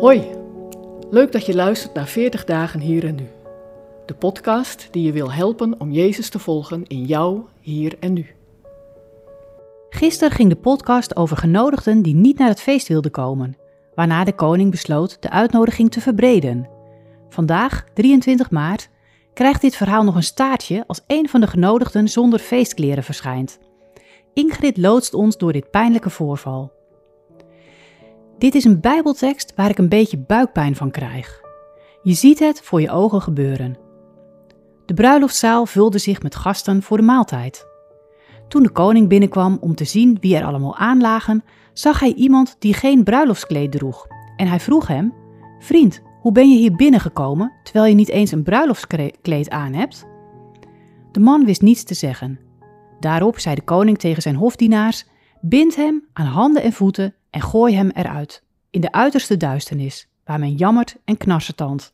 Hoi, leuk dat je luistert naar 40 dagen hier en nu. De podcast die je wil helpen om Jezus te volgen in jou, hier en nu. Gisteren ging de podcast over genodigden die niet naar het feest wilden komen, waarna de koning besloot de uitnodiging te verbreden. Vandaag, 23 maart, krijgt dit verhaal nog een staartje als een van de genodigden zonder feestkleren verschijnt. Ingrid loodst ons door dit pijnlijke voorval. Dit is een Bijbeltekst waar ik een beetje buikpijn van krijg. Je ziet het voor je ogen gebeuren. De bruiloftszaal vulde zich met gasten voor de maaltijd. Toen de koning binnenkwam om te zien wie er allemaal aanlagen, zag hij iemand die geen bruiloftskleed droeg. En hij vroeg hem: Vriend, hoe ben je hier binnengekomen terwijl je niet eens een bruiloftskleed aan hebt? De man wist niets te zeggen. Daarop zei de koning tegen zijn hofdienaars: Bind hem aan handen en voeten en gooi hem eruit, in de uiterste duisternis, waar men jammert en knarsetand.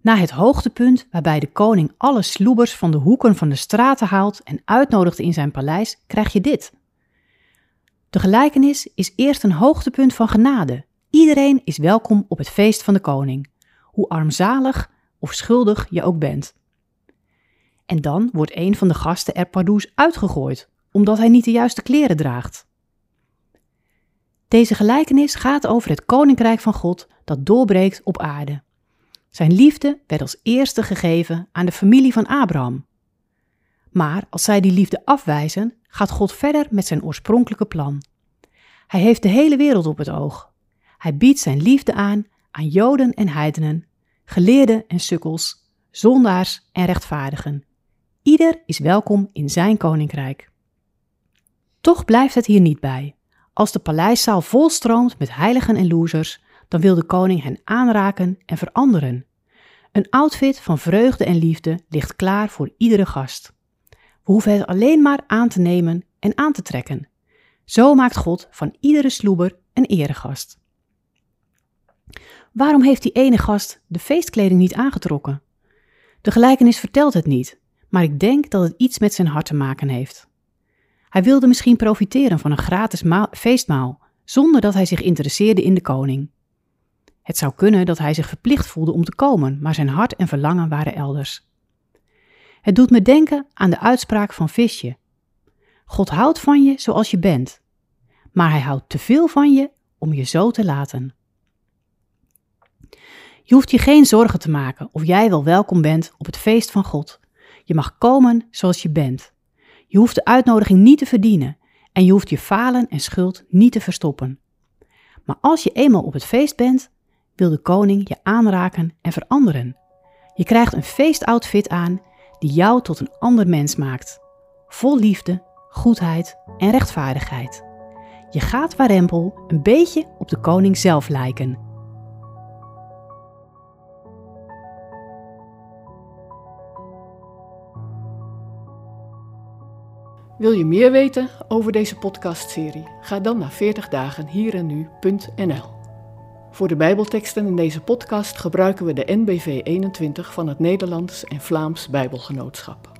Na het hoogtepunt waarbij de koning alle sloebers van de hoeken van de straten haalt en uitnodigt in zijn paleis, krijg je dit. De gelijkenis is eerst een hoogtepunt van genade. Iedereen is welkom op het feest van de koning, hoe armzalig of schuldig je ook bent. En dan wordt een van de gasten er pardoes uitgegooid, omdat hij niet de juiste kleren draagt. Deze gelijkenis gaat over het koninkrijk van God dat doorbreekt op aarde. Zijn liefde werd als eerste gegeven aan de familie van Abraham. Maar als zij die liefde afwijzen, gaat God verder met zijn oorspronkelijke plan. Hij heeft de hele wereld op het oog. Hij biedt zijn liefde aan aan Joden en heidenen, geleerden en sukkels, zondaars en rechtvaardigen. Ieder is welkom in zijn koninkrijk. Toch blijft het hier niet bij. Als de paleiszaal volstroomt met heiligen en losers, dan wil de koning hen aanraken en veranderen. Een outfit van vreugde en liefde ligt klaar voor iedere gast. We hoeven het alleen maar aan te nemen en aan te trekken. Zo maakt God van iedere sloeber een eregast. Waarom heeft die ene gast de feestkleding niet aangetrokken? De gelijkenis vertelt het niet, maar ik denk dat het iets met zijn hart te maken heeft. Hij wilde misschien profiteren van een gratis feestmaal, zonder dat hij zich interesseerde in de koning. Het zou kunnen dat hij zich verplicht voelde om te komen, maar zijn hart en verlangen waren elders. Het doet me denken aan de uitspraak van Visje. God houdt van je zoals je bent, maar hij houdt te veel van je om je zo te laten. Je hoeft je geen zorgen te maken of jij wel welkom bent op het feest van God. Je mag komen zoals je bent. Je hoeft de uitnodiging niet te verdienen en je hoeft je falen en schuld niet te verstoppen. Maar als je eenmaal op het feest bent, wil de koning je aanraken en veranderen. Je krijgt een feestoutfit aan die jou tot een ander mens maakt. Vol liefde, goedheid en rechtvaardigheid. Je gaat warempel een beetje op de koning zelf lijken. Wil je meer weten over deze podcastserie? Ga dan naar 40 dagen. Voor de Bijbelteksten in deze podcast gebruiken we de NBV 21 van het Nederlands en Vlaams Bijbelgenootschap.